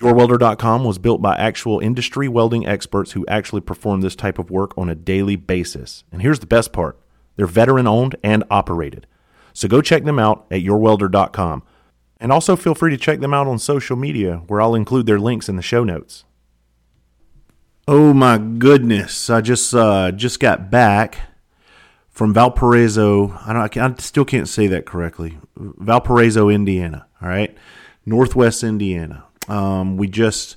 YourWelder.com was built by actual industry welding experts who actually perform this type of work on a daily basis. And here's the best part they're veteran owned and operated. So go check them out at YourWelder.com. And also feel free to check them out on social media, where I'll include their links in the show notes. Oh my goodness! I just uh, just got back from Valparaiso. I don't. I still can't say that correctly. Valparaiso, Indiana. All right, Northwest Indiana. Um, we just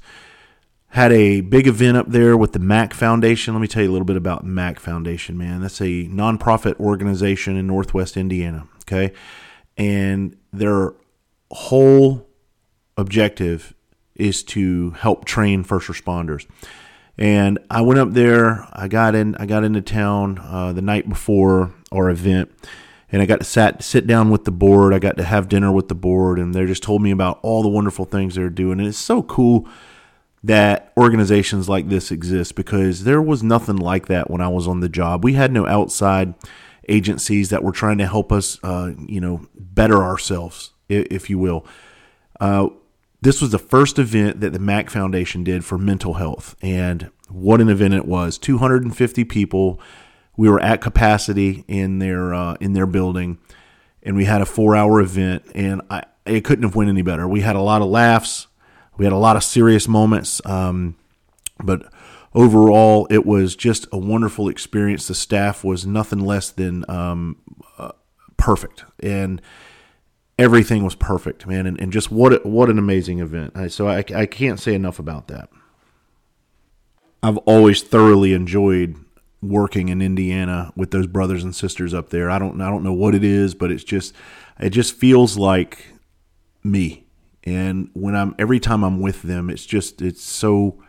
had a big event up there with the Mac Foundation. Let me tell you a little bit about Mac Foundation, man. That's a nonprofit organization in Northwest Indiana. Okay, and their whole objective is to help train first responders. And I went up there. I got in. I got into town uh, the night before our event, and I got to sat sit down with the board. I got to have dinner with the board, and they just told me about all the wonderful things they're doing. And it's so cool that organizations like this exist because there was nothing like that when I was on the job. We had no outside agencies that were trying to help us, uh, you know, better ourselves, if you will. Uh, this was the first event that the Mac Foundation did for mental health, and what an event it was! 250 people we were at capacity in their uh, in their building, and we had a four hour event, and I it couldn't have went any better. We had a lot of laughs, we had a lot of serious moments, um, but overall, it was just a wonderful experience. The staff was nothing less than um, uh, perfect, and everything was perfect, man. And, and just what what an amazing event. So I, I can't say enough about that. I've always thoroughly enjoyed working in Indiana with those brothers and sisters up there. I don't I don't know what it is, but it's just it just feels like me. And when I'm every time I'm with them, it's just it's so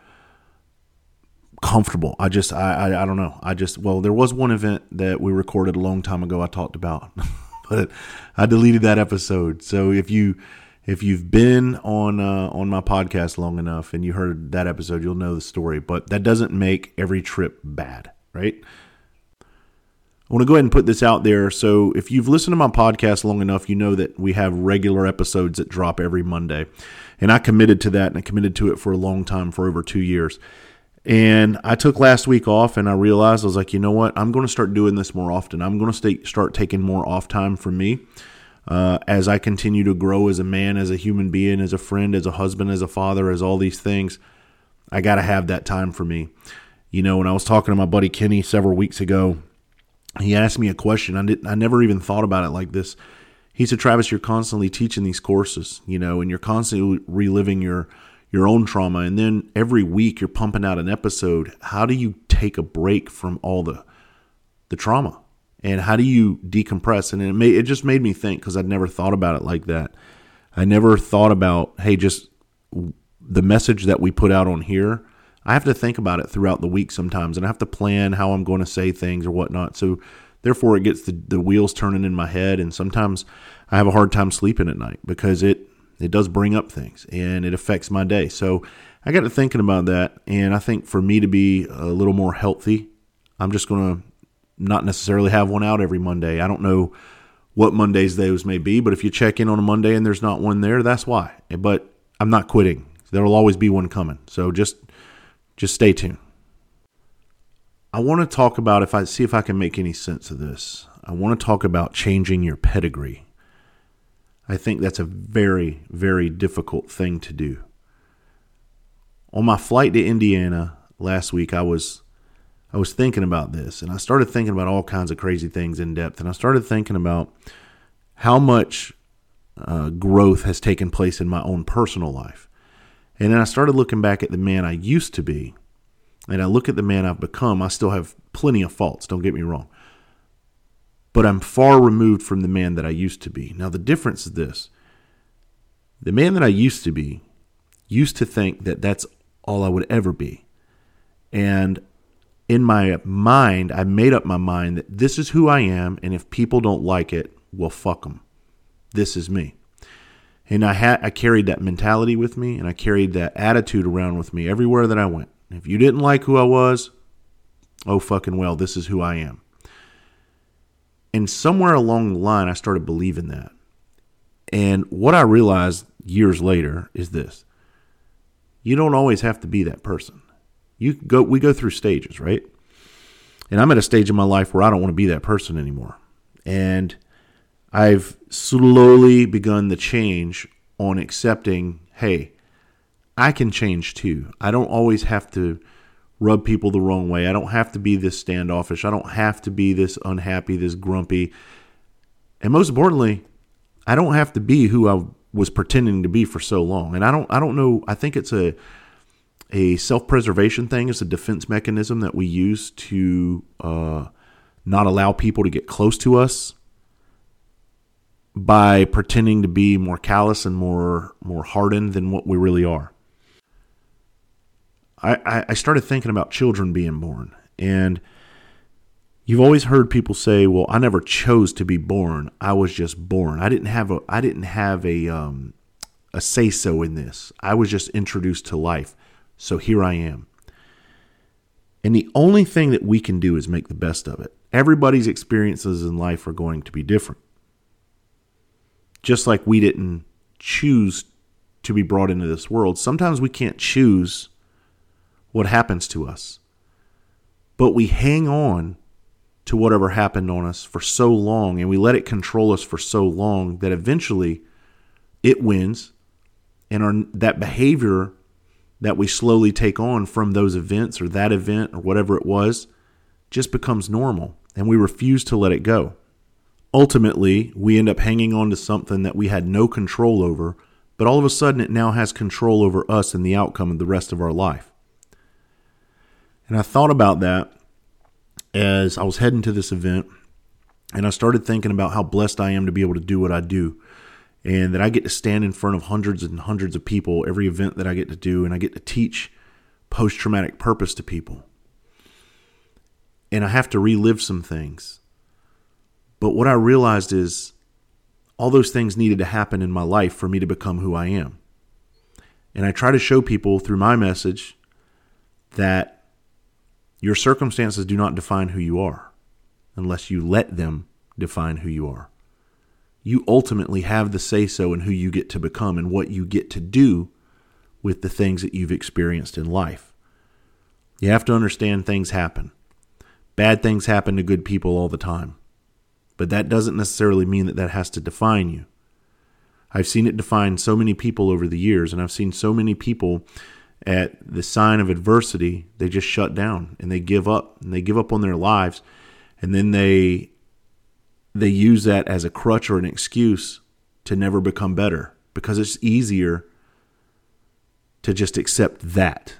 comfortable. I just I, I I, don't know. I just well, there was one event that we recorded a long time ago I talked about, but I deleted that episode. So if you if you've been on uh, on my podcast long enough and you heard that episode, you'll know the story. But that doesn't make every trip bad right? I want to go ahead and put this out there. So, if you've listened to my podcast long enough, you know that we have regular episodes that drop every Monday. And I committed to that and I committed to it for a long time, for over two years. And I took last week off and I realized I was like, you know what? I'm going to start doing this more often. I'm going to stay, start taking more off time for me uh, as I continue to grow as a man, as a human being, as a friend, as a husband, as a father, as all these things. I got to have that time for me. You know, when I was talking to my buddy Kenny several weeks ago, he asked me a question. I didn't I never even thought about it like this. He said, Travis, you're constantly teaching these courses, you know, and you're constantly reliving your your own trauma and then every week you're pumping out an episode. How do you take a break from all the the trauma? And how do you decompress? And it made it just made me think because I'd never thought about it like that. I never thought about, hey, just the message that we put out on here I have to think about it throughout the week sometimes, and I have to plan how I'm going to say things or whatnot. So, therefore, it gets the, the wheels turning in my head, and sometimes I have a hard time sleeping at night because it it does bring up things and it affects my day. So, I got to thinking about that, and I think for me to be a little more healthy, I'm just going to not necessarily have one out every Monday. I don't know what Mondays those may be, but if you check in on a Monday and there's not one there, that's why. But I'm not quitting. There will always be one coming. So just just stay tuned. I want to talk about if I see if I can make any sense of this. I want to talk about changing your pedigree. I think that's a very, very difficult thing to do. On my flight to Indiana last week, I was I was thinking about this and I started thinking about all kinds of crazy things in depth. And I started thinking about how much uh, growth has taken place in my own personal life. And then I started looking back at the man I used to be. And I look at the man I've become. I still have plenty of faults, don't get me wrong. But I'm far removed from the man that I used to be. Now, the difference is this the man that I used to be used to think that that's all I would ever be. And in my mind, I made up my mind that this is who I am, and if people don't like it, well, fuck them. This is me. And I had I carried that mentality with me, and I carried that attitude around with me everywhere that I went. If you didn't like who I was, oh fucking well, this is who I am. And somewhere along the line, I started believing that. And what I realized years later is this: you don't always have to be that person you go we go through stages, right? And I'm at a stage in my life where I don't want to be that person anymore. And I've slowly begun the change on accepting, hey, I can change too. I don't always have to rub people the wrong way. I don't have to be this standoffish. I don't have to be this unhappy, this grumpy. And most importantly, I don't have to be who I was pretending to be for so long. And I don't I don't know, I think it's a a self preservation thing It's a defense mechanism that we use to uh, not allow people to get close to us by pretending to be more callous and more more hardened than what we really are. I, I started thinking about children being born, and you've always heard people say, "Well, I never chose to be born; I was just born. I didn't have a I didn't have a um, a say so in this. I was just introduced to life." So here I am. And the only thing that we can do is make the best of it. Everybody's experiences in life are going to be different. Just like we didn't choose to be brought into this world, sometimes we can't choose what happens to us. But we hang on to whatever happened on us for so long and we let it control us for so long that eventually it wins and our, that behavior that we slowly take on from those events or that event or whatever it was just becomes normal and we refuse to let it go. Ultimately, we end up hanging on to something that we had no control over, but all of a sudden it now has control over us and the outcome of the rest of our life. And I thought about that as I was heading to this event and I started thinking about how blessed I am to be able to do what I do and that I get to stand in front of hundreds and hundreds of people every event that I get to do, and I get to teach post traumatic purpose to people. And I have to relive some things. But what I realized is all those things needed to happen in my life for me to become who I am. And I try to show people through my message that your circumstances do not define who you are unless you let them define who you are you ultimately have the say so in who you get to become and what you get to do with the things that you've experienced in life. You have to understand things happen. Bad things happen to good people all the time. But that doesn't necessarily mean that that has to define you. I've seen it define so many people over the years, and I've seen so many people at the sign of adversity, they just shut down and they give up and they give up on their lives. And then they they use that as a crutch or an excuse to never become better because it's easier to just accept that.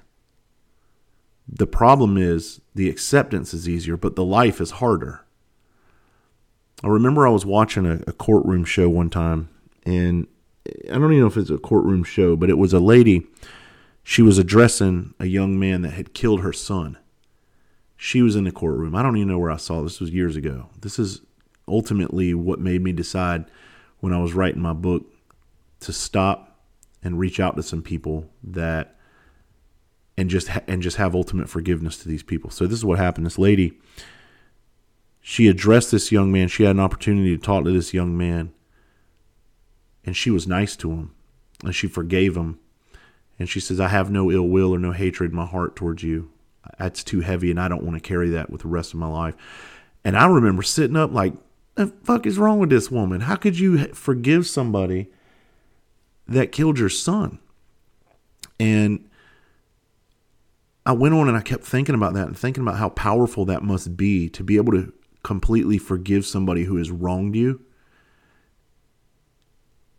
The problem is the acceptance is easier, but the life is harder. I remember I was watching a, a courtroom show one time, and I don't even know if it's a courtroom show, but it was a lady. She was addressing a young man that had killed her son. She was in the courtroom. I don't even know where I saw this. was years ago. This is ultimately what made me decide when I was writing my book to stop and reach out to some people that and just ha- and just have ultimate forgiveness to these people. So this is what happened. This lady she addressed this young man. She had an opportunity to talk to this young man and she was nice to him and she forgave him. And she says, I have no ill will or no hatred in my heart towards you. That's too heavy, and I don't want to carry that with the rest of my life. And I remember sitting up like, the fuck is wrong with this woman? How could you forgive somebody that killed your son? And I went on and I kept thinking about that and thinking about how powerful that must be to be able to completely forgive somebody who has wronged you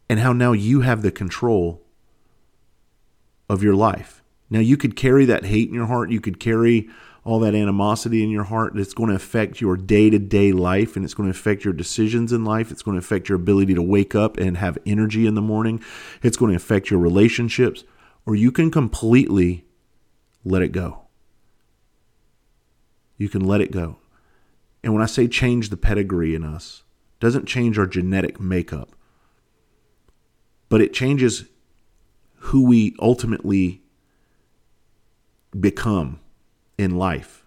and how now you have the control of your life. Now, you could carry that hate in your heart, you could carry all that animosity in your heart that's going to affect your day to day life and it's going to affect your decisions in life. It's going to affect your ability to wake up and have energy in the morning. It's going to affect your relationships, or you can completely let it go. You can let it go. And when I say change the pedigree in us, doesn't change our genetic makeup, but it changes who we ultimately become in life.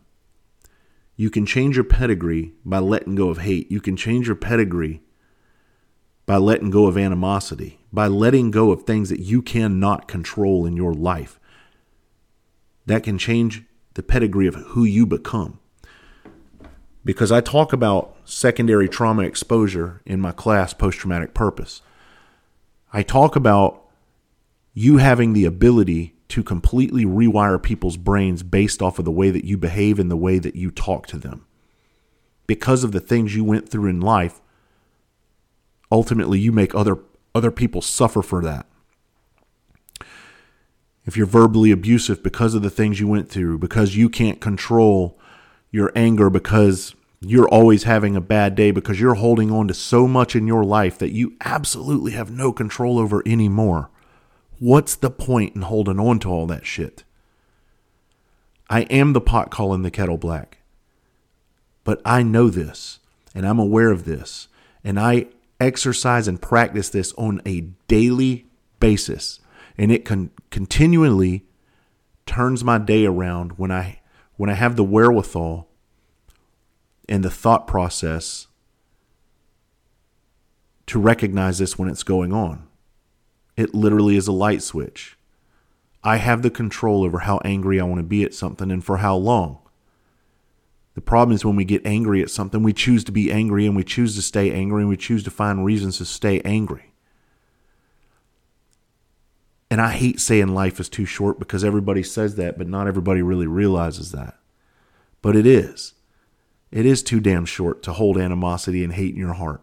You can change your pedigree by letting go of hate. You can change your pedigree by letting go of animosity, by letting go of things that you cannot control in your life. That can change the pedigree of who you become. Because I talk about secondary trauma exposure in my class, Post Traumatic Purpose. I talk about you having the ability to completely rewire people's brains based off of the way that you behave and the way that you talk to them. Because of the things you went through in life, ultimately you make other other people suffer for that. If you're verbally abusive because of the things you went through, because you can't control your anger because you're always having a bad day because you're holding on to so much in your life that you absolutely have no control over anymore. What's the point in holding on to all that shit? I am the pot calling the kettle black. But I know this and I'm aware of this and I exercise and practice this on a daily basis and it con- continually turns my day around when I when I have the wherewithal and the thought process to recognize this when it's going on. It literally is a light switch. I have the control over how angry I want to be at something and for how long. The problem is when we get angry at something, we choose to be angry and we choose to stay angry and we choose to find reasons to stay angry. And I hate saying life is too short because everybody says that, but not everybody really realizes that. But it is. It is too damn short to hold animosity and hate in your heart.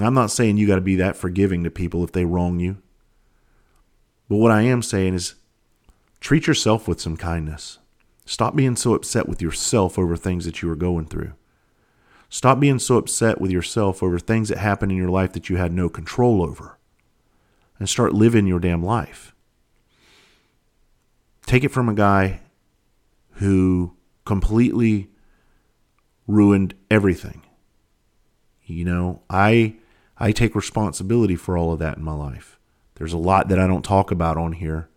I'm not saying you got to be that forgiving to people if they wrong you. But what I am saying is treat yourself with some kindness. Stop being so upset with yourself over things that you are going through. Stop being so upset with yourself over things that happen in your life that you had no control over. And start living your damn life. Take it from a guy who completely ruined everything. You know, I I take responsibility for all of that in my life. There's a lot that I don't talk about on here.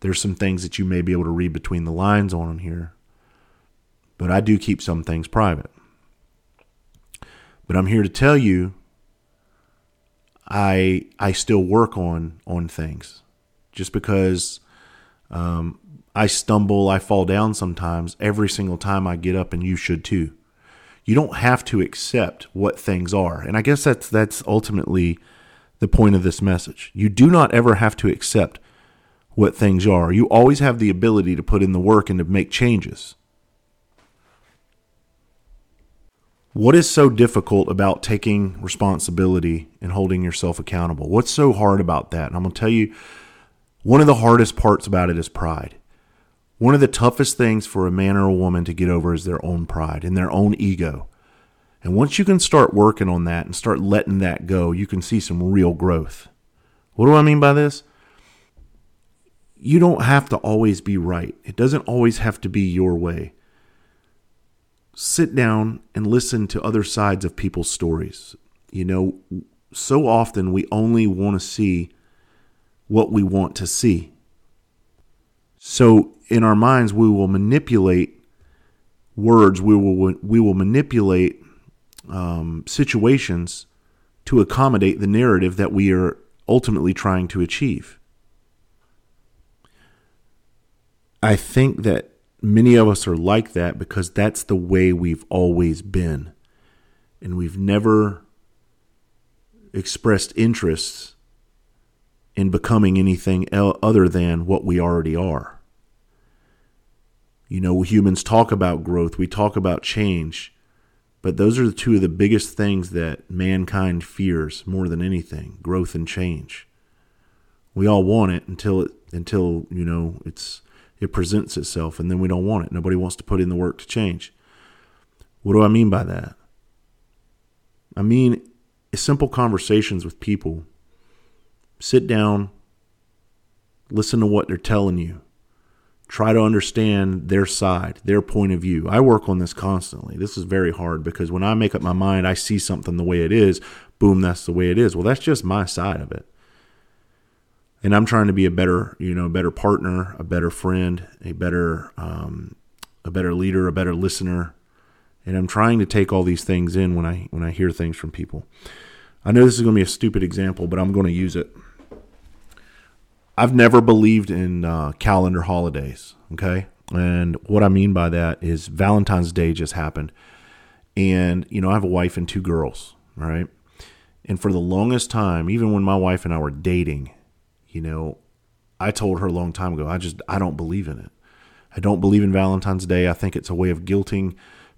There's some things that you may be able to read between the lines on here. But I do keep some things private. But I'm here to tell you I I still work on on things. Just because um, I stumble, I fall down sometimes every single time I get up, and you should too. You don't have to accept what things are. And I guess that's that's ultimately the point of this message. You do not ever have to accept what things are. You always have the ability to put in the work and to make changes. What is so difficult about taking responsibility and holding yourself accountable? What's so hard about that? And I'm going to tell you one of the hardest parts about it is pride. One of the toughest things for a man or a woman to get over is their own pride and their own ego. And once you can start working on that and start letting that go, you can see some real growth. What do I mean by this? You don't have to always be right, it doesn't always have to be your way. Sit down and listen to other sides of people's stories. You know, so often we only want to see what we want to see. So in our minds, we will manipulate words. We will we will manipulate um, situations to accommodate the narrative that we are ultimately trying to achieve. I think that many of us are like that because that's the way we've always been. And we've never expressed interests in becoming anything other than what we already are. You know, humans talk about growth, we talk about change, but those are the two of the biggest things that mankind fears more than anything growth and change. We all want it until it until, you know, it's it presents itself and then we don't want it. Nobody wants to put in the work to change. What do I mean by that? I mean simple conversations with people. Sit down, listen to what they're telling you. Try to understand their side, their point of view. I work on this constantly. This is very hard because when I make up my mind, I see something the way it is. Boom, that's the way it is. Well, that's just my side of it. And I'm trying to be a better, you know, better partner, a better friend, a better, um, a better leader, a better listener, and I'm trying to take all these things in when I when I hear things from people. I know this is going to be a stupid example, but I'm going to use it. I've never believed in uh, calendar holidays. Okay, and what I mean by that is Valentine's Day just happened, and you know I have a wife and two girls. Right, and for the longest time, even when my wife and I were dating, you know, I told her a long time ago, I just I don't believe in it. I don't believe in Valentine's Day. I think it's a way of guilting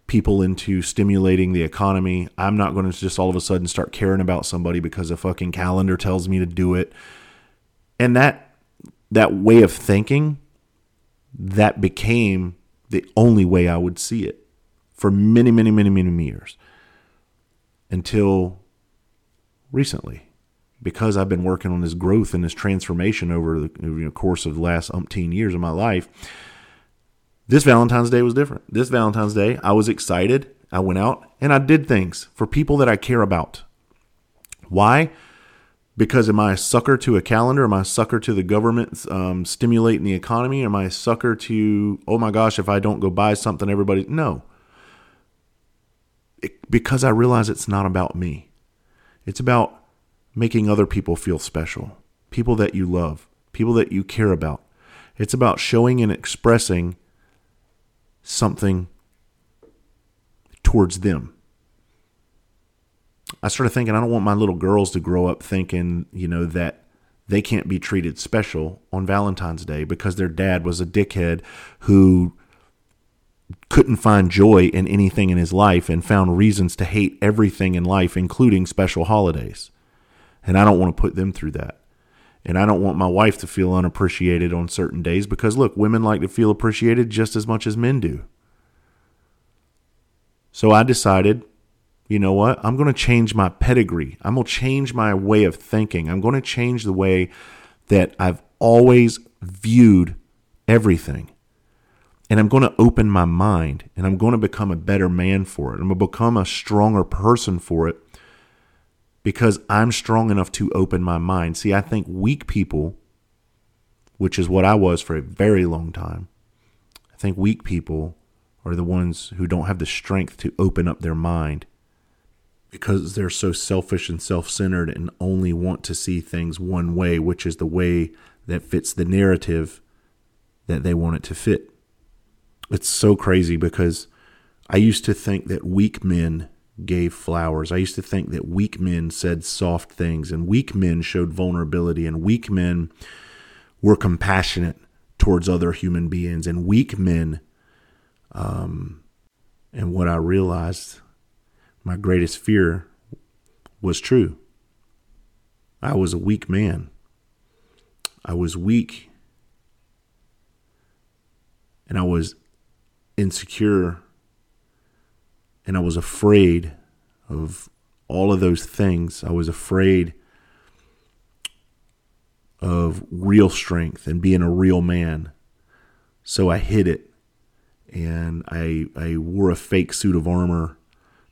people into stimulating the economy. I'm not going to just all of a sudden start caring about somebody because a fucking calendar tells me to do it. And that that way of thinking that became the only way I would see it for many many many many years until recently because I've been working on this growth and this transformation over the you know, course of the last umpteen years of my life this Valentine's Day was different. This Valentine's Day, I was excited. I went out and I did things for people that I care about. Why? Because am I a sucker to a calendar? Am I a sucker to the government um, stimulating the economy? Am I a sucker to, oh my gosh, if I don't go buy something, everybody. No. It, because I realize it's not about me. It's about making other people feel special, people that you love, people that you care about. It's about showing and expressing something towards them. I started thinking, I don't want my little girls to grow up thinking, you know, that they can't be treated special on Valentine's Day because their dad was a dickhead who couldn't find joy in anything in his life and found reasons to hate everything in life, including special holidays. And I don't want to put them through that. And I don't want my wife to feel unappreciated on certain days because, look, women like to feel appreciated just as much as men do. So I decided, you know what? I'm going to change my pedigree. I'm going to change my way of thinking. I'm going to change the way that I've always viewed everything. And I'm going to open my mind and I'm going to become a better man for it. I'm going to become a stronger person for it because I'm strong enough to open my mind. See, I think weak people, which is what I was for a very long time, I think weak people are the ones who don't have the strength to open up their mind because they're so selfish and self centered and only want to see things one way, which is the way that fits the narrative that they want it to fit. It's so crazy because I used to think that weak men gave flowers. I used to think that weak men said soft things and weak men showed vulnerability and weak men were compassionate towards other human beings and weak men um, and what I realized my greatest fear was true. I was a weak man. I was weak and I was insecure and I was afraid of all of those things. I was afraid of real strength and being a real man. So I hid it and I I wore a fake suit of armor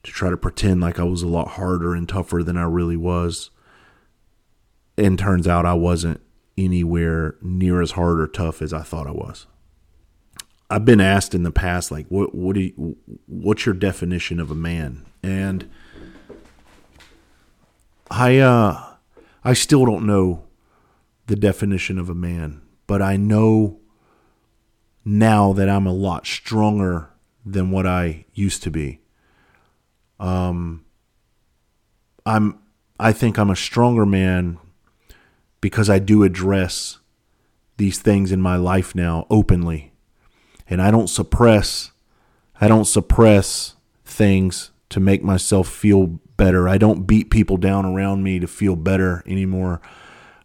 to try to pretend like I was a lot harder and tougher than I really was. And turns out I wasn't anywhere near as hard or tough as I thought I was. I've been asked in the past, like, what what do you, what's your definition of a man? And I uh, I still don't know the definition of a man, but I know now that I'm a lot stronger than what I used to be. Um, I'm I think I'm a stronger man because I do address these things in my life now openly. And I don't suppress I don't suppress things to make myself feel better. I don't beat people down around me to feel better anymore.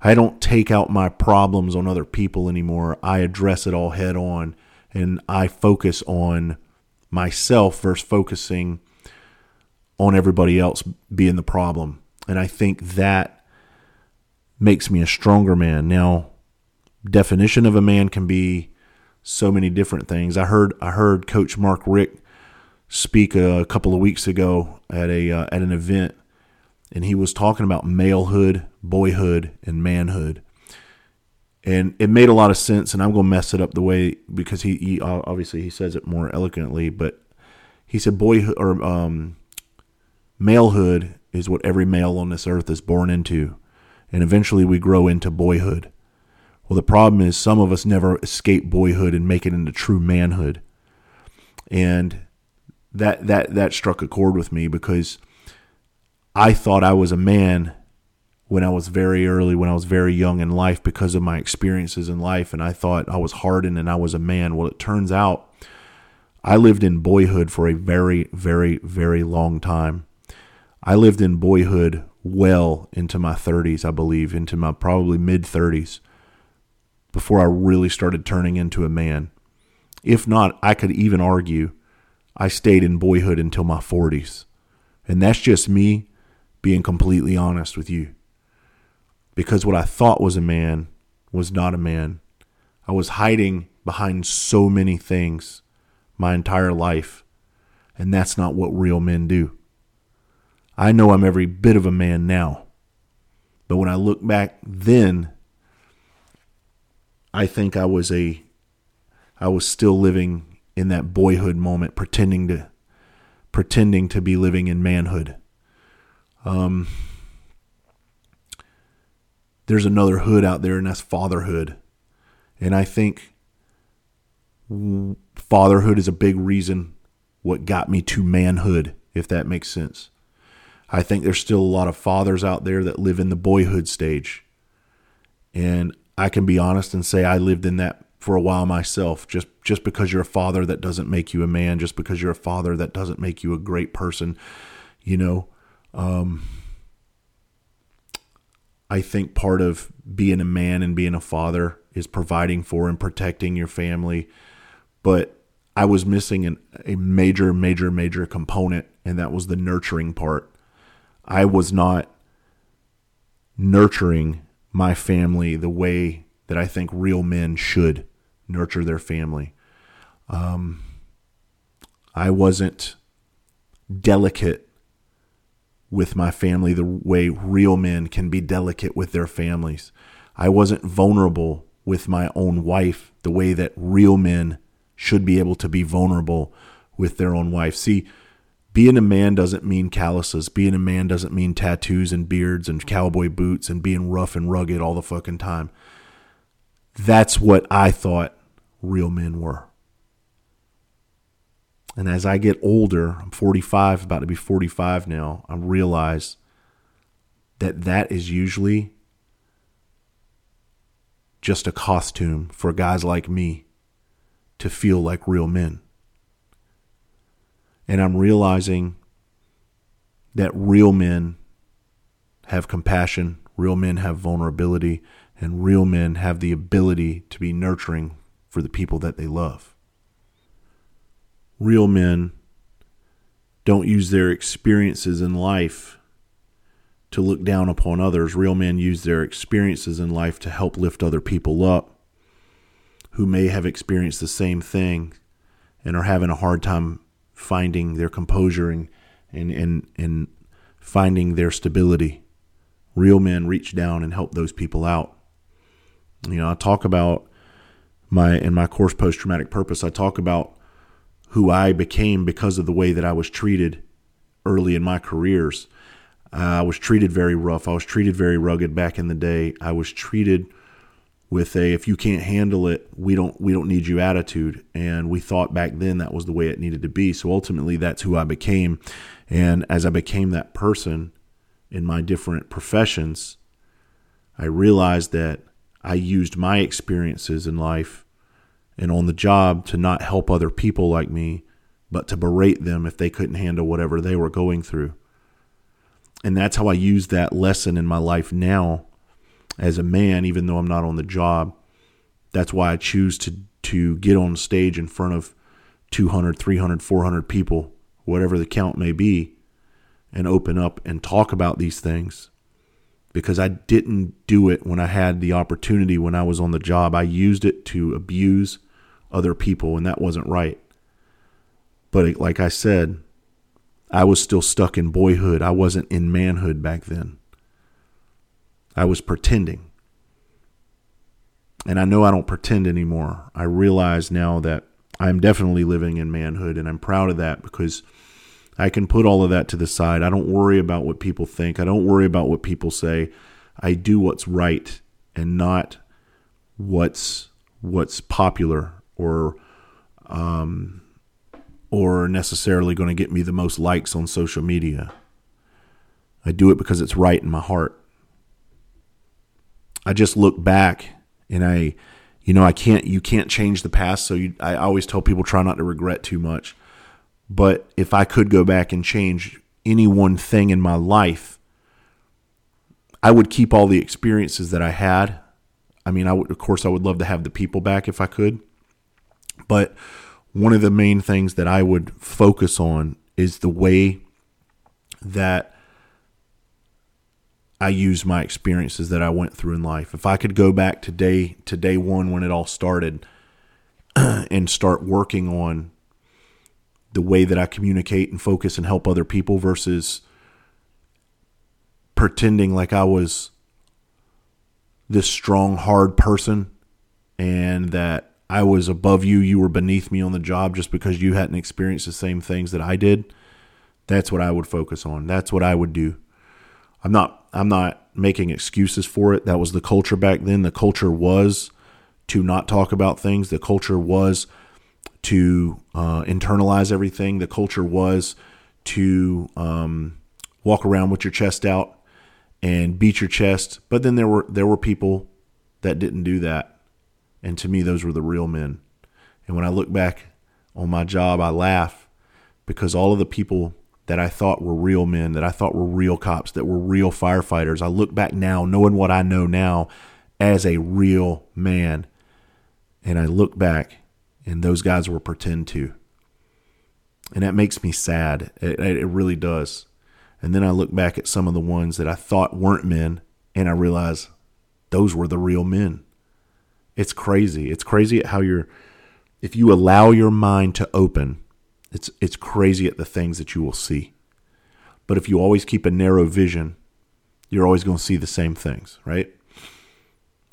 I don't take out my problems on other people anymore. I address it all head on and I focus on myself versus focusing on everybody else being the problem. And I think that makes me a stronger man. Now, definition of a man can be so many different things. I heard I heard coach Mark Rick speak a, couple of weeks ago at a uh, at an event and he was talking about malehood, boyhood, and manhood. And it made a lot of sense, and I'm going to mess it up the way because he, he obviously he says it more eloquently, but he said boyhood or um, malehood is what every male on this earth is born into, and eventually we grow into boyhood. Well, the problem is some of us never escape boyhood and make it into true manhood, and that that that struck a chord with me because I thought I was a man when I was very early, when I was very young in life because of my experiences in life. And I thought I was hardened and I was a man. Well, it turns out I lived in boyhood for a very, very, very long time. I lived in boyhood well into my 30s, I believe, into my probably mid 30s before I really started turning into a man. If not, I could even argue I stayed in boyhood until my 40s. And that's just me being completely honest with you. Because what I thought was a man was not a man. I was hiding behind so many things my entire life, and that's not what real men do. I know I'm every bit of a man now, but when I look back then, I think I was a I was still living in that boyhood moment pretending to pretending to be living in manhood. Um, there's another hood out there, and that's fatherhood. And I think fatherhood is a big reason what got me to manhood, if that makes sense. I think there's still a lot of fathers out there that live in the boyhood stage. And I can be honest and say I lived in that for a while myself. Just just because you're a father that doesn't make you a man, just because you're a father that doesn't make you a great person, you know. Um, I think part of being a man and being a father is providing for and protecting your family. But I was missing an, a major, major, major component, and that was the nurturing part. I was not nurturing my family the way that I think real men should nurture their family. Um, I wasn't delicate with my family the way real men can be delicate with their families. I wasn't vulnerable with my own wife the way that real men should be able to be vulnerable with their own wife. See, being a man doesn't mean calluses. Being a man doesn't mean tattoos and beards and cowboy boots and being rough and rugged all the fucking time. That's what I thought real men were. And as I get older, I'm 45, about to be 45 now, I realize that that is usually just a costume for guys like me to feel like real men. And I'm realizing that real men have compassion, real men have vulnerability, and real men have the ability to be nurturing for the people that they love real men don't use their experiences in life to look down upon others. Real men use their experiences in life to help lift other people up who may have experienced the same thing and are having a hard time finding their composure and, and, and, and finding their stability. Real men reach down and help those people out. You know, I talk about my in my course post traumatic purpose, I talk about who I became because of the way that I was treated early in my careers. Uh, I was treated very rough. I was treated very rugged back in the day. I was treated with a if you can't handle it, we don't we don't need you attitude. And we thought back then that was the way it needed to be. So ultimately that's who I became. And as I became that person in my different professions, I realized that I used my experiences in life and on the job to not help other people like me, but to berate them if they couldn't handle whatever they were going through. And that's how I use that lesson in my life now as a man, even though I'm not on the job. That's why I choose to, to get on stage in front of 200, 300, 400 people, whatever the count may be, and open up and talk about these things. Because I didn't do it when I had the opportunity when I was on the job. I used it to abuse other people, and that wasn't right. But like I said, I was still stuck in boyhood. I wasn't in manhood back then. I was pretending. And I know I don't pretend anymore. I realize now that I'm definitely living in manhood, and I'm proud of that because I can put all of that to the side. I don't worry about what people think, I don't worry about what people say. I do what's right and not what's what's popular or um, or necessarily going to get me the most likes on social media. I do it because it's right in my heart. I just look back and I, you know, I can't, you can't change the past. So you, I always tell people try not to regret too much. But if I could go back and change any one thing in my life, I would keep all the experiences that I had. I mean, I would, of course, I would love to have the people back if I could. But one of the main things that I would focus on is the way that I use my experiences that I went through in life. If I could go back to day to day one when it all started and start working on the way that I communicate and focus and help other people versus pretending like I was this strong, hard person and that I was above you, you were beneath me on the job just because you hadn't experienced the same things that I did. That's what I would focus on. That's what I would do. I'm not I'm not making excuses for it. That was the culture back then. The culture was to not talk about things. The culture was to uh, internalize everything. The culture was to um, walk around with your chest out and beat your chest. But then there were there were people that didn't do that and to me, those were the real men. And when I look back on my job, I laugh because all of the people that I thought were real men, that I thought were real cops, that were real firefighters, I look back now, knowing what I know now as a real man. And I look back, and those guys were pretend to. And that makes me sad. It, it really does. And then I look back at some of the ones that I thought weren't men, and I realize those were the real men. It's crazy. It's crazy how you're if you allow your mind to open, it's it's crazy at the things that you will see. But if you always keep a narrow vision, you're always going to see the same things, right?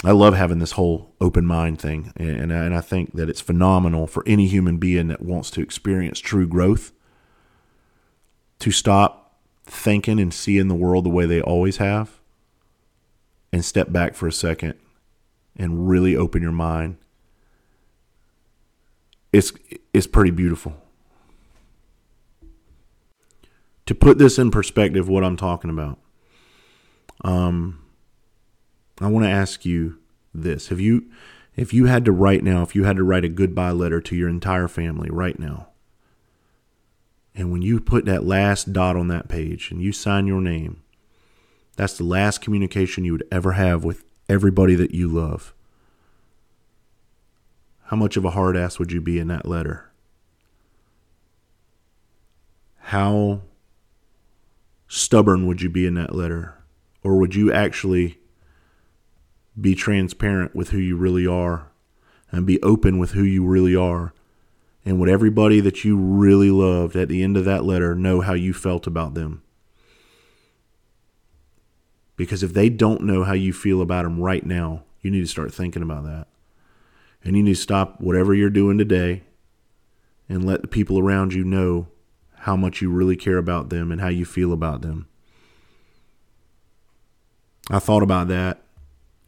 I love having this whole open mind thing, and and I think that it's phenomenal for any human being that wants to experience true growth to stop thinking and seeing the world the way they always have and step back for a second and really open your mind, it's it's pretty beautiful. To put this in perspective, what I'm talking about, um, I want to ask you this: Have you, if you had to write now, if you had to write a goodbye letter to your entire family right now, and when you put that last dot on that page and you sign your name, that's the last communication you would ever have with everybody that you love, how much of a hard ass would you be in that letter? How stubborn would you be in that letter? Or would you actually be transparent with who you really are and be open with who you really are? And would everybody that you really loved at the end of that letter know how you felt about them? Because if they don't know how you feel about them right now, you need to start thinking about that. And you need to stop whatever you're doing today and let the people around you know how much you really care about them and how you feel about them. I thought about that,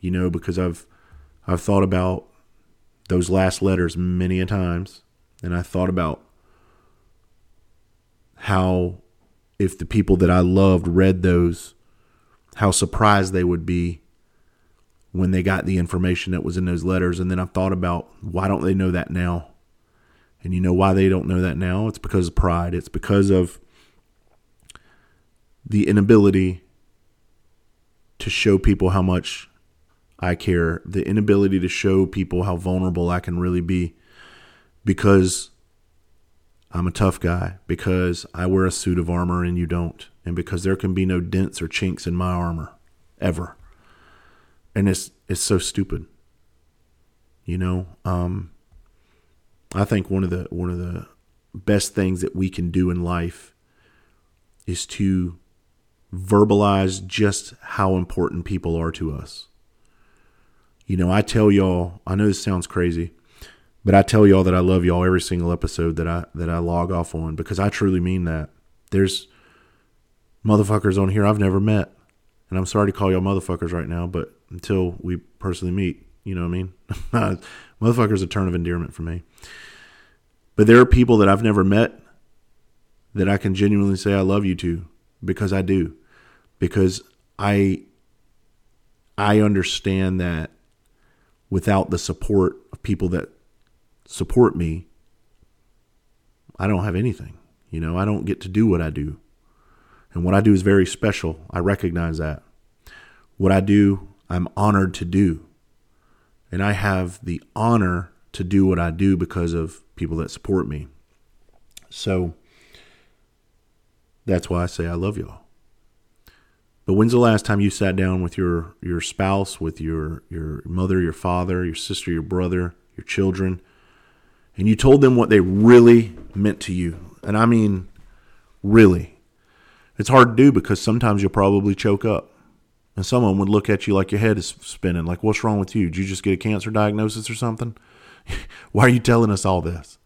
you know, because I've I've thought about those last letters many a times and I thought about how if the people that I loved read those how surprised they would be when they got the information that was in those letters. And then I thought about why don't they know that now? And you know why they don't know that now? It's because of pride. It's because of the inability to show people how much I care, the inability to show people how vulnerable I can really be because I'm a tough guy, because I wear a suit of armor and you don't, and because there can be no dents or chinks in my armor ever. And it's it's so stupid. You know, um, I think one of the one of the best things that we can do in life is to verbalize just how important people are to us. You know, I tell y'all, I know this sounds crazy, but I tell y'all that I love y'all every single episode that I that I log off on because I truly mean that. There's motherfuckers on here I've never met. And I'm sorry to call y'all motherfuckers right now, but until we personally meet, you know what I mean? motherfucker's a term of endearment for me. But there are people that I've never met that I can genuinely say I love you to because I do. Because I I understand that without the support of people that support me, I don't have anything. You know, I don't get to do what I do. And what I do is very special. I recognize that. What I do, I'm honored to do. And I have the honor to do what I do because of people that support me. So that's why I say I love y'all. But when's the last time you sat down with your your spouse, with your your mother, your father, your sister, your brother, your children, and you told them what they really meant to you? And I mean really. It's hard to do because sometimes you'll probably choke up. And someone would look at you like your head is spinning, like, what's wrong with you? Did you just get a cancer diagnosis or something? Why are you telling us all this?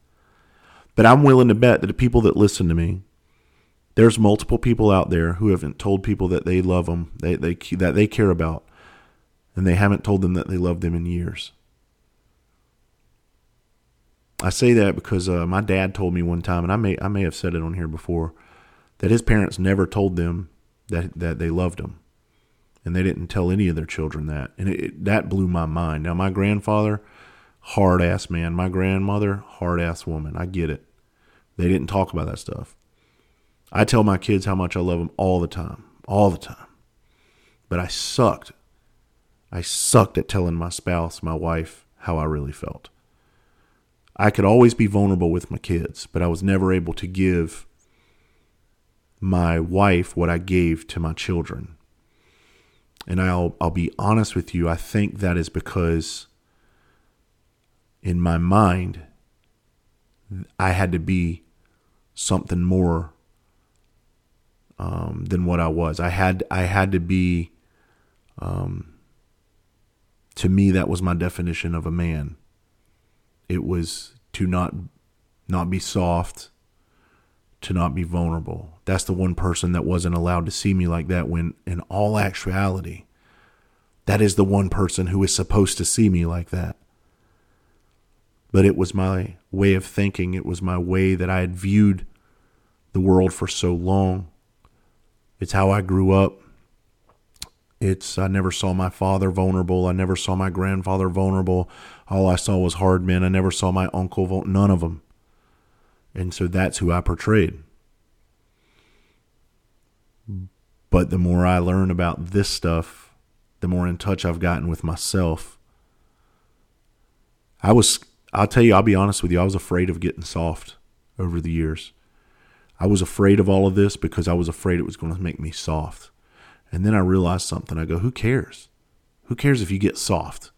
But I'm willing to bet that the people that listen to me, there's multiple people out there who haven't told people that they love them, they, they, that they care about, and they haven't told them that they love them in years. I say that because uh, my dad told me one time, and I may I may have said it on here before, that his parents never told them that that they loved them, and they didn't tell any of their children that, and it, it, that blew my mind. Now my grandfather, hard ass man, my grandmother, hard ass woman. I get it. They didn't talk about that stuff. I tell my kids how much I love them all the time, all the time. But I sucked. I sucked at telling my spouse, my wife, how I really felt. I could always be vulnerable with my kids, but I was never able to give my wife what I gave to my children. And I'll I'll be honest with you, I think that is because in my mind I had to be something more um, than what I was. I had I had to be. Um, to me, that was my definition of a man. It was to not not be soft, to not be vulnerable. That's the one person that wasn't allowed to see me like that. When in all actuality, that is the one person who is supposed to see me like that. But it was my way of thinking. It was my way that I had viewed the world for so long it's how I grew up. It's I never saw my father vulnerable. I never saw my grandfather vulnerable. All I saw was hard men. I never saw my uncle none of them. And so that's who I portrayed. But the more I learn about this stuff, the more in touch I've gotten with myself. I was I'll tell you, I'll be honest with you, I was afraid of getting soft over the years. I was afraid of all of this because I was afraid it was going to make me soft. And then I realized something. I go, who cares? Who cares if you get soft?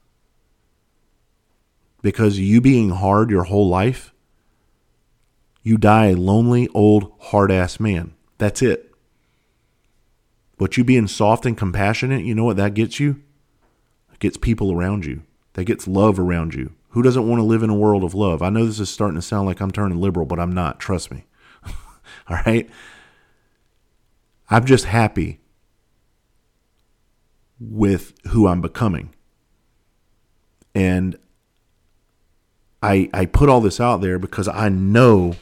Because you being hard your whole life, you die a lonely, old, hard ass man. That's it. But you being soft and compassionate, you know what that gets you? It gets people around you. That gets love around you. Who doesn't want to live in a world of love? I know this is starting to sound like I'm turning liberal, but I'm not. Trust me. All right. I'm just happy with who I'm becoming. And I I put all this out there because I know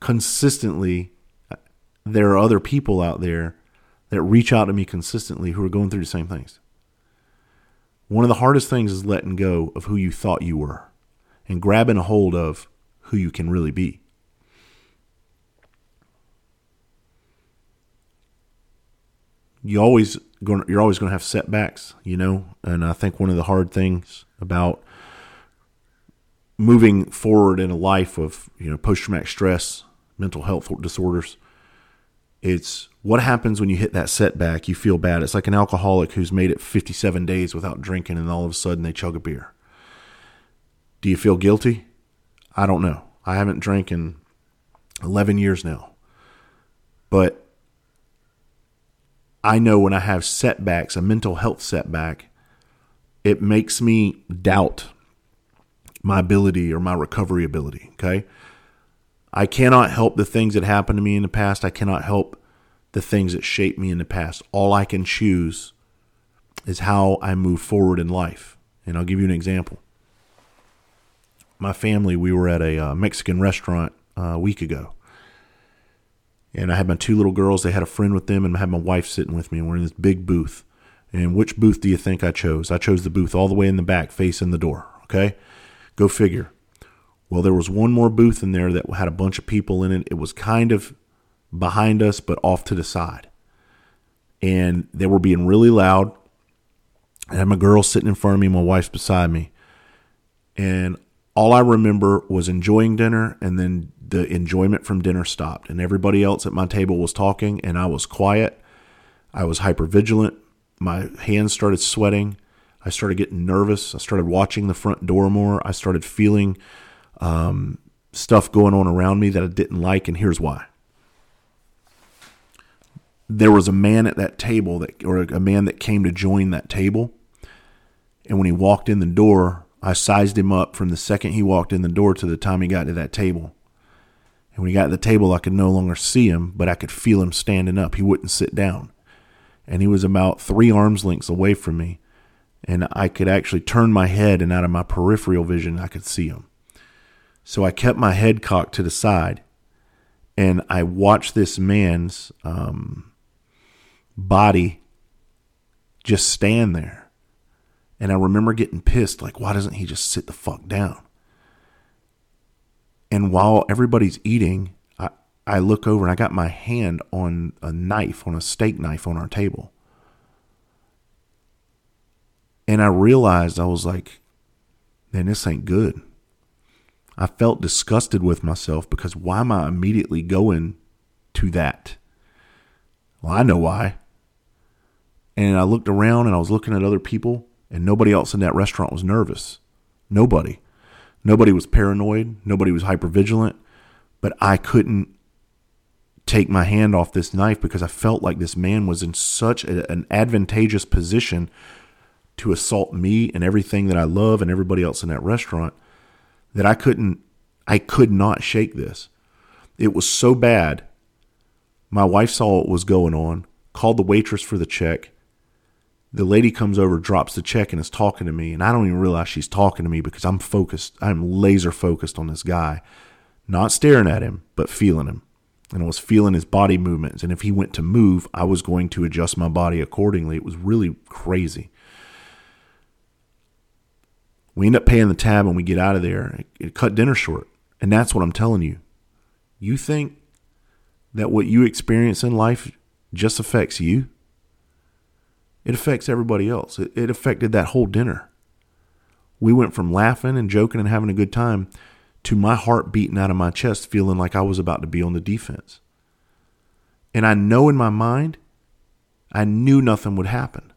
consistently uh, there are other people out there that reach out to me consistently who are going through the same things. One of the hardest things is letting go of who you thought you were and grabbing a hold of who you can really be. You always going you're always going to have setbacks, you know, and I think one of the hard things about moving forward in a life of, you know, post traumatic stress, mental health disorders, it's what happens when you hit that setback, you feel bad. It's like an alcoholic who's made it 57 days without drinking and all of a sudden they chug a beer. Do you feel guilty? I don't know. I haven't drank in 11 years now. But I know when I have setbacks, a mental health setback, it makes me doubt my ability or my recovery ability. Okay. I cannot help the things that happened to me in the past. I cannot help the things that shaped me in the past. All I can choose is how I move forward in life. And I'll give you an example. My family, we were at a uh, Mexican restaurant uh, a week ago and I had my two little girls. They had a friend with them, and I had my wife sitting with me, and we're in this big booth. And which booth do you think I chose? I chose the booth all the way in the back, facing the door. Okay, go figure. Well, there was one more booth in there that had a bunch of people in it. It was kind of behind us, but off to the side, and they were being really loud. I had my girl sitting in front of me, my wife's beside me, and all I remember was enjoying dinner and then the enjoyment from dinner stopped and everybody else at my table was talking and I was quiet. I was hyper vigilant. My hands started sweating. I started getting nervous. I started watching the front door more. I started feeling um, stuff going on around me that I didn't like, and here's why. There was a man at that table that, or a man that came to join that table, and when he walked in the door, I sized him up from the second he walked in the door to the time he got to that table. And when he got to the table, I could no longer see him, but I could feel him standing up. He wouldn't sit down. And he was about three arms lengths away from me. And I could actually turn my head, and out of my peripheral vision, I could see him. So I kept my head cocked to the side, and I watched this man's um, body just stand there and I remember getting pissed, like, why doesn't he just sit the fuck down? And while everybody's eating, I, I look over and I got my hand on a knife, on a steak knife on our table. And I realized I was like, man, this ain't good. I felt disgusted with myself because why am I immediately going to that? Well, I know why. And I looked around and I was looking at other people and nobody else in that restaurant was nervous. Nobody. Nobody was paranoid. Nobody was hyper vigilant. But I couldn't take my hand off this knife because I felt like this man was in such a, an advantageous position to assault me and everything that I love and everybody else in that restaurant that I couldn't, I could not shake this. It was so bad. My wife saw what was going on, called the waitress for the check, the lady comes over, drops the check, and is talking to me. And I don't even realize she's talking to me because I'm focused. I'm laser focused on this guy, not staring at him, but feeling him. And I was feeling his body movements. And if he went to move, I was going to adjust my body accordingly. It was really crazy. We end up paying the tab and we get out of there. It cut dinner short. And that's what I'm telling you. You think that what you experience in life just affects you? it affects everybody else. It, it affected that whole dinner. We went from laughing and joking and having a good time to my heart beating out of my chest, feeling like I was about to be on the defense. And I know in my mind, I knew nothing would happen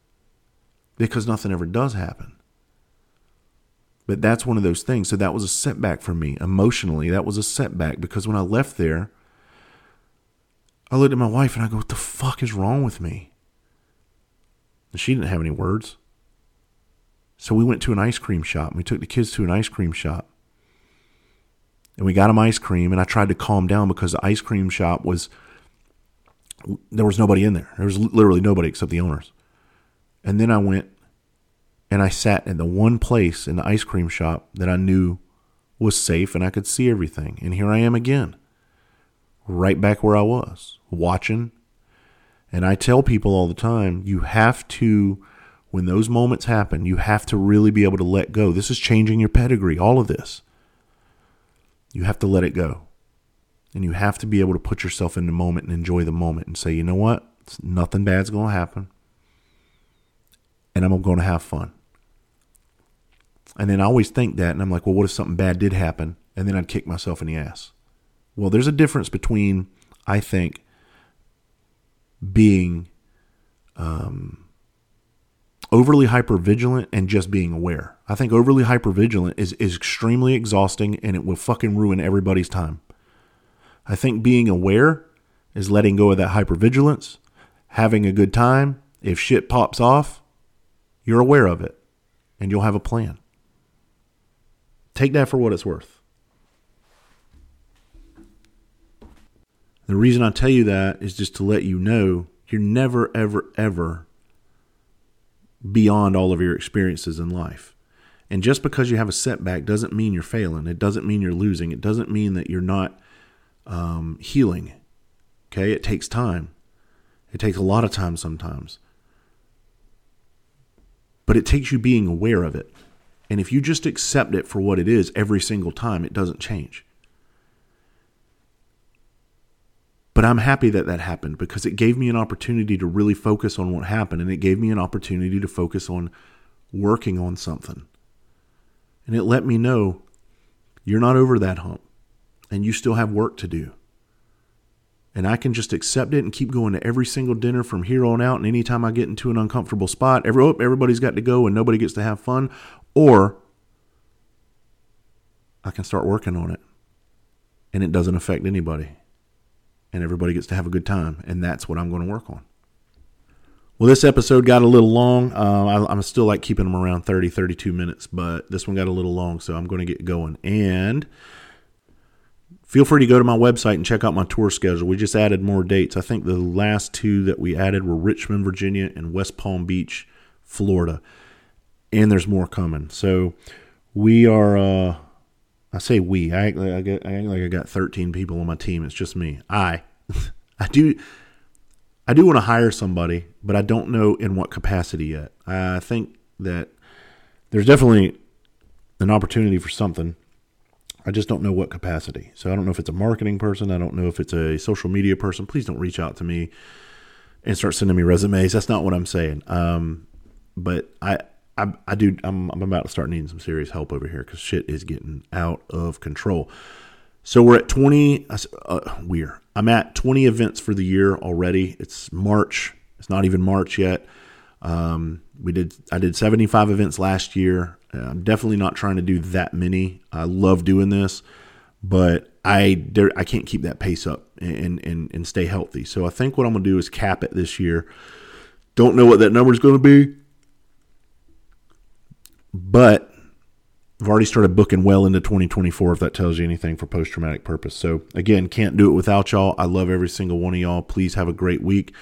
because nothing ever does happen. But that's one of those things. So that was a setback for me emotionally. That was a setback because when I left there, I looked at my wife and I go, What the fuck is wrong with me? And she didn't have any words. So we went to an ice cream shop. We took the kids to an ice cream shop. And we got them ice cream. And I tried to calm down because the ice cream shop was, there was nobody in there. There was literally nobody except the owners. And then I went and I sat in the one place in the ice cream shop that I knew was safe and I could see everything. And here I am again, right back where I was, watching and I tell people all the time, you have to when those moments happen, you have to really be able to let go. This is changing your pedigree, all of this. You have to let it go. And you have to be able to put yourself in the moment and enjoy the moment and say, you know what? nothing bad's going to happen. And I'm going to have fun. And then I always think that, and I'm like, well, what if something bad did happen? And then I'd kick myself in the ass. Well, there's a difference between, I think, being um, overly hyper vigilant and just being aware. I think overly hyper vigilant is, is extremely exhausting and it will fucking ruin everybody's time. I think being aware is letting go of that hyper vigilance, having a good time. If shit pops off, you're aware of it and you'll have a plan. Take that for what it's worth. The reason I tell you that is just to let you know you're never, ever, ever beyond all of your experiences in life. And just because you have a setback doesn't mean you're failing. It doesn't mean you're losing. It doesn't mean that you're not um, healing. Okay, it takes time. It takes a lot of time sometimes. But it takes you being aware of it. And if you just accept it for what it is every single time, it doesn't change. But I'm happy that that happened because it gave me an opportunity to really focus on what happened and it gave me an opportunity to focus on working on something. And it let me know you're not over that hump and you still have work to do. And I can just accept it and keep going to every single dinner from here on out. And anytime I get into an uncomfortable spot, every, oh, everybody's got to go and nobody gets to have fun. Or I can start working on it and it doesn't affect anybody and everybody gets to have a good time. And that's what I'm going to work on. Well, this episode got a little long. Uh, I, am still like keeping them around 30, 32 minutes, but this one got a little long, so I'm going to get going. And feel free to go to my website and check out my tour schedule. We just added more dates. I think the last two that we added were Richmond, Virginia, and West Palm Beach, Florida. And there's more coming. So we are. Uh, I say we. I act like I, get, I act like I got 13 people on my team. It's just me. I, I do, I do want to hire somebody, but I don't know in what capacity yet. I think that there's definitely an opportunity for something. I just don't know what capacity. So I don't know if it's a marketing person. I don't know if it's a social media person. Please don't reach out to me and start sending me resumes. That's not what I'm saying. Um, but I, I, I do. I'm, I'm about to start needing some serious help over here because shit is getting out of control. So we're at 20. Uh, we're. I'm at 20 events for the year already. It's March. It's not even March yet. Um, we did. I did 75 events last year. I'm definitely not trying to do that many. I love doing this, but I there, I can't keep that pace up and, and and stay healthy. So I think what I'm gonna do is cap it this year. Don't know what that number is to be. But I've already started booking well into 2024, if that tells you anything for post traumatic purpose. So, again, can't do it without y'all. I love every single one of y'all. Please have a great week.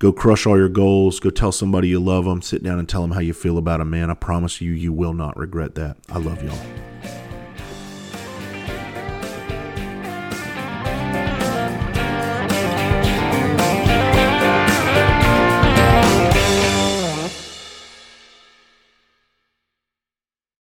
Go crush all your goals. Go tell somebody you love them. Sit down and tell them how you feel about them, man. I promise you, you will not regret that. I love y'all.